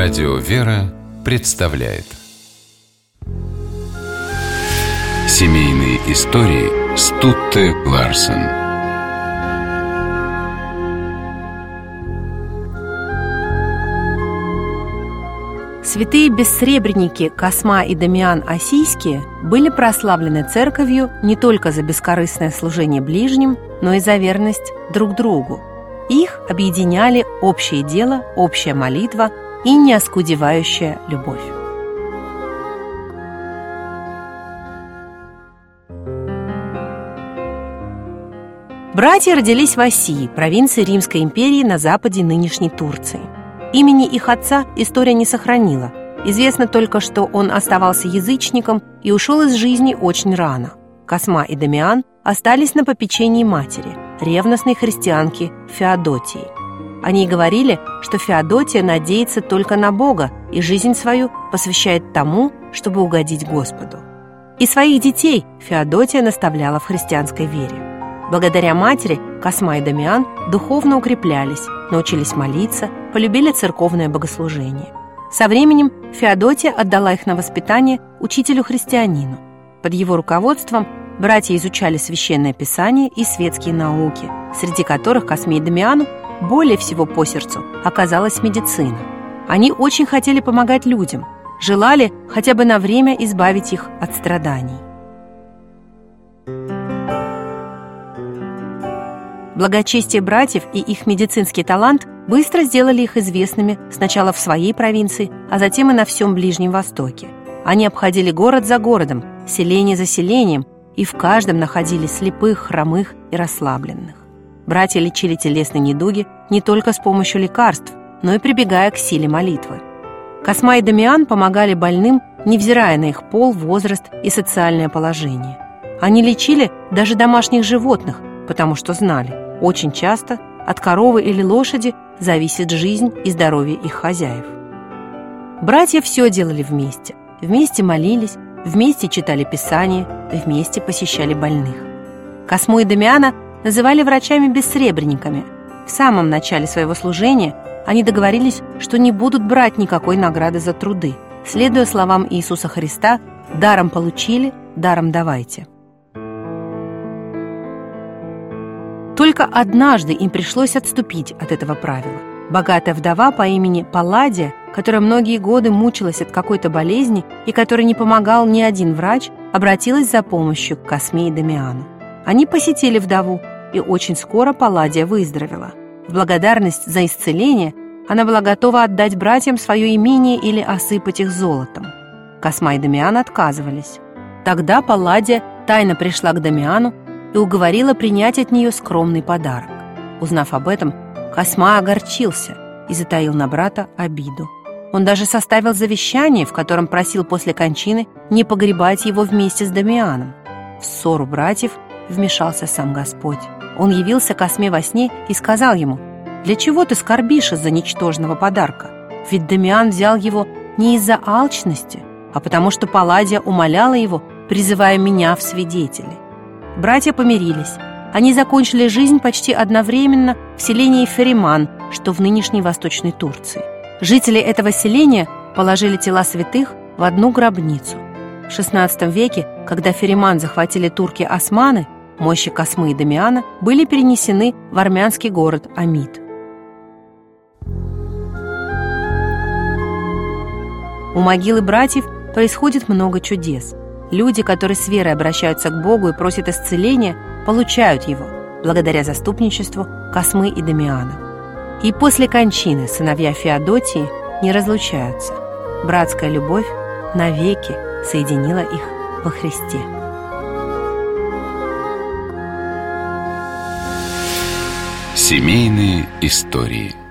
Радио «Вера» представляет Семейные истории Стутте Ларсен Святые бессребреники Косма и Дамиан Осийские были прославлены церковью не только за бескорыстное служение ближним, но и за верность друг другу. Их объединяли общее дело, общая молитва и неоскудевающая любовь. Братья родились в Осии, провинции Римской империи на западе нынешней Турции. Имени их отца история не сохранила. Известно только, что он оставался язычником и ушел из жизни очень рано. Косма и Дамиан остались на попечении матери, ревностной христианки Феодотии. Они говорили, что Феодотия надеется только на Бога и жизнь свою посвящает тому, чтобы угодить Господу. И своих детей Феодотия наставляла в христианской вере. Благодаря матери Косма и Дамиан духовно укреплялись, научились молиться, полюбили церковное богослужение. Со временем Феодотия отдала их на воспитание учителю-христианину. Под его руководством братья изучали священное писание и светские науки, среди которых Косме и Дамиану более всего по сердцу оказалась медицина. Они очень хотели помогать людям, желали хотя бы на время избавить их от страданий. Благочестие братьев и их медицинский талант быстро сделали их известными сначала в своей провинции, а затем и на всем Ближнем Востоке. Они обходили город за городом, селение за селением, и в каждом находили слепых, хромых и расслабленных. Братья лечили телесные недуги не только с помощью лекарств, но и прибегая к силе молитвы. Косма и Дамиан помогали больным, невзирая на их пол, возраст и социальное положение. Они лечили даже домашних животных, потому что знали – очень часто от коровы или лошади зависит жизнь и здоровье их хозяев. Братья все делали вместе. Вместе молились, вместе читали Писание, вместе посещали больных. Косму и Дамиана называли врачами-бессребренниками. В самом начале своего служения они договорились, что не будут брать никакой награды за труды, следуя словам Иисуса Христа «даром получили, даром давайте». Только однажды им пришлось отступить от этого правила. Богатая вдова по имени Палладия, которая многие годы мучилась от какой-то болезни и которой не помогал ни один врач, обратилась за помощью к Косме и Дамиану. Они посетили вдову, и очень скоро Палладия выздоровела. В благодарность за исцеление она была готова отдать братьям свое имение или осыпать их золотом. Косма и Дамиан отказывались. Тогда Палладия тайно пришла к Дамиану и уговорила принять от нее скромный подарок. Узнав об этом, Косма огорчился и затаил на брата обиду. Он даже составил завещание, в котором просил после кончины не погребать его вместе с Дамианом. В ссору братьев вмешался сам Господь. Он явился Косме во сне и сказал ему, «Для чего ты скорбишь из-за ничтожного подарка? Ведь Дамиан взял его не из-за алчности, а потому что Палладия умоляла его, призывая меня в свидетели. Братья помирились. Они закончили жизнь почти одновременно в селении Фериман, что в нынешней Восточной Турции. Жители этого селения положили тела святых в одну гробницу. В XVI веке, когда Фериман захватили турки-османы, мощи Космы и Дамиана были перенесены в армянский город Амид. У могилы братьев происходит много чудес – Люди, которые с верой обращаются к Богу и просят исцеления, получают его, благодаря заступничеству Космы и Дамиана. И после кончины сыновья Феодотии не разлучаются. Братская любовь навеки соединила их во Христе. Семейные истории –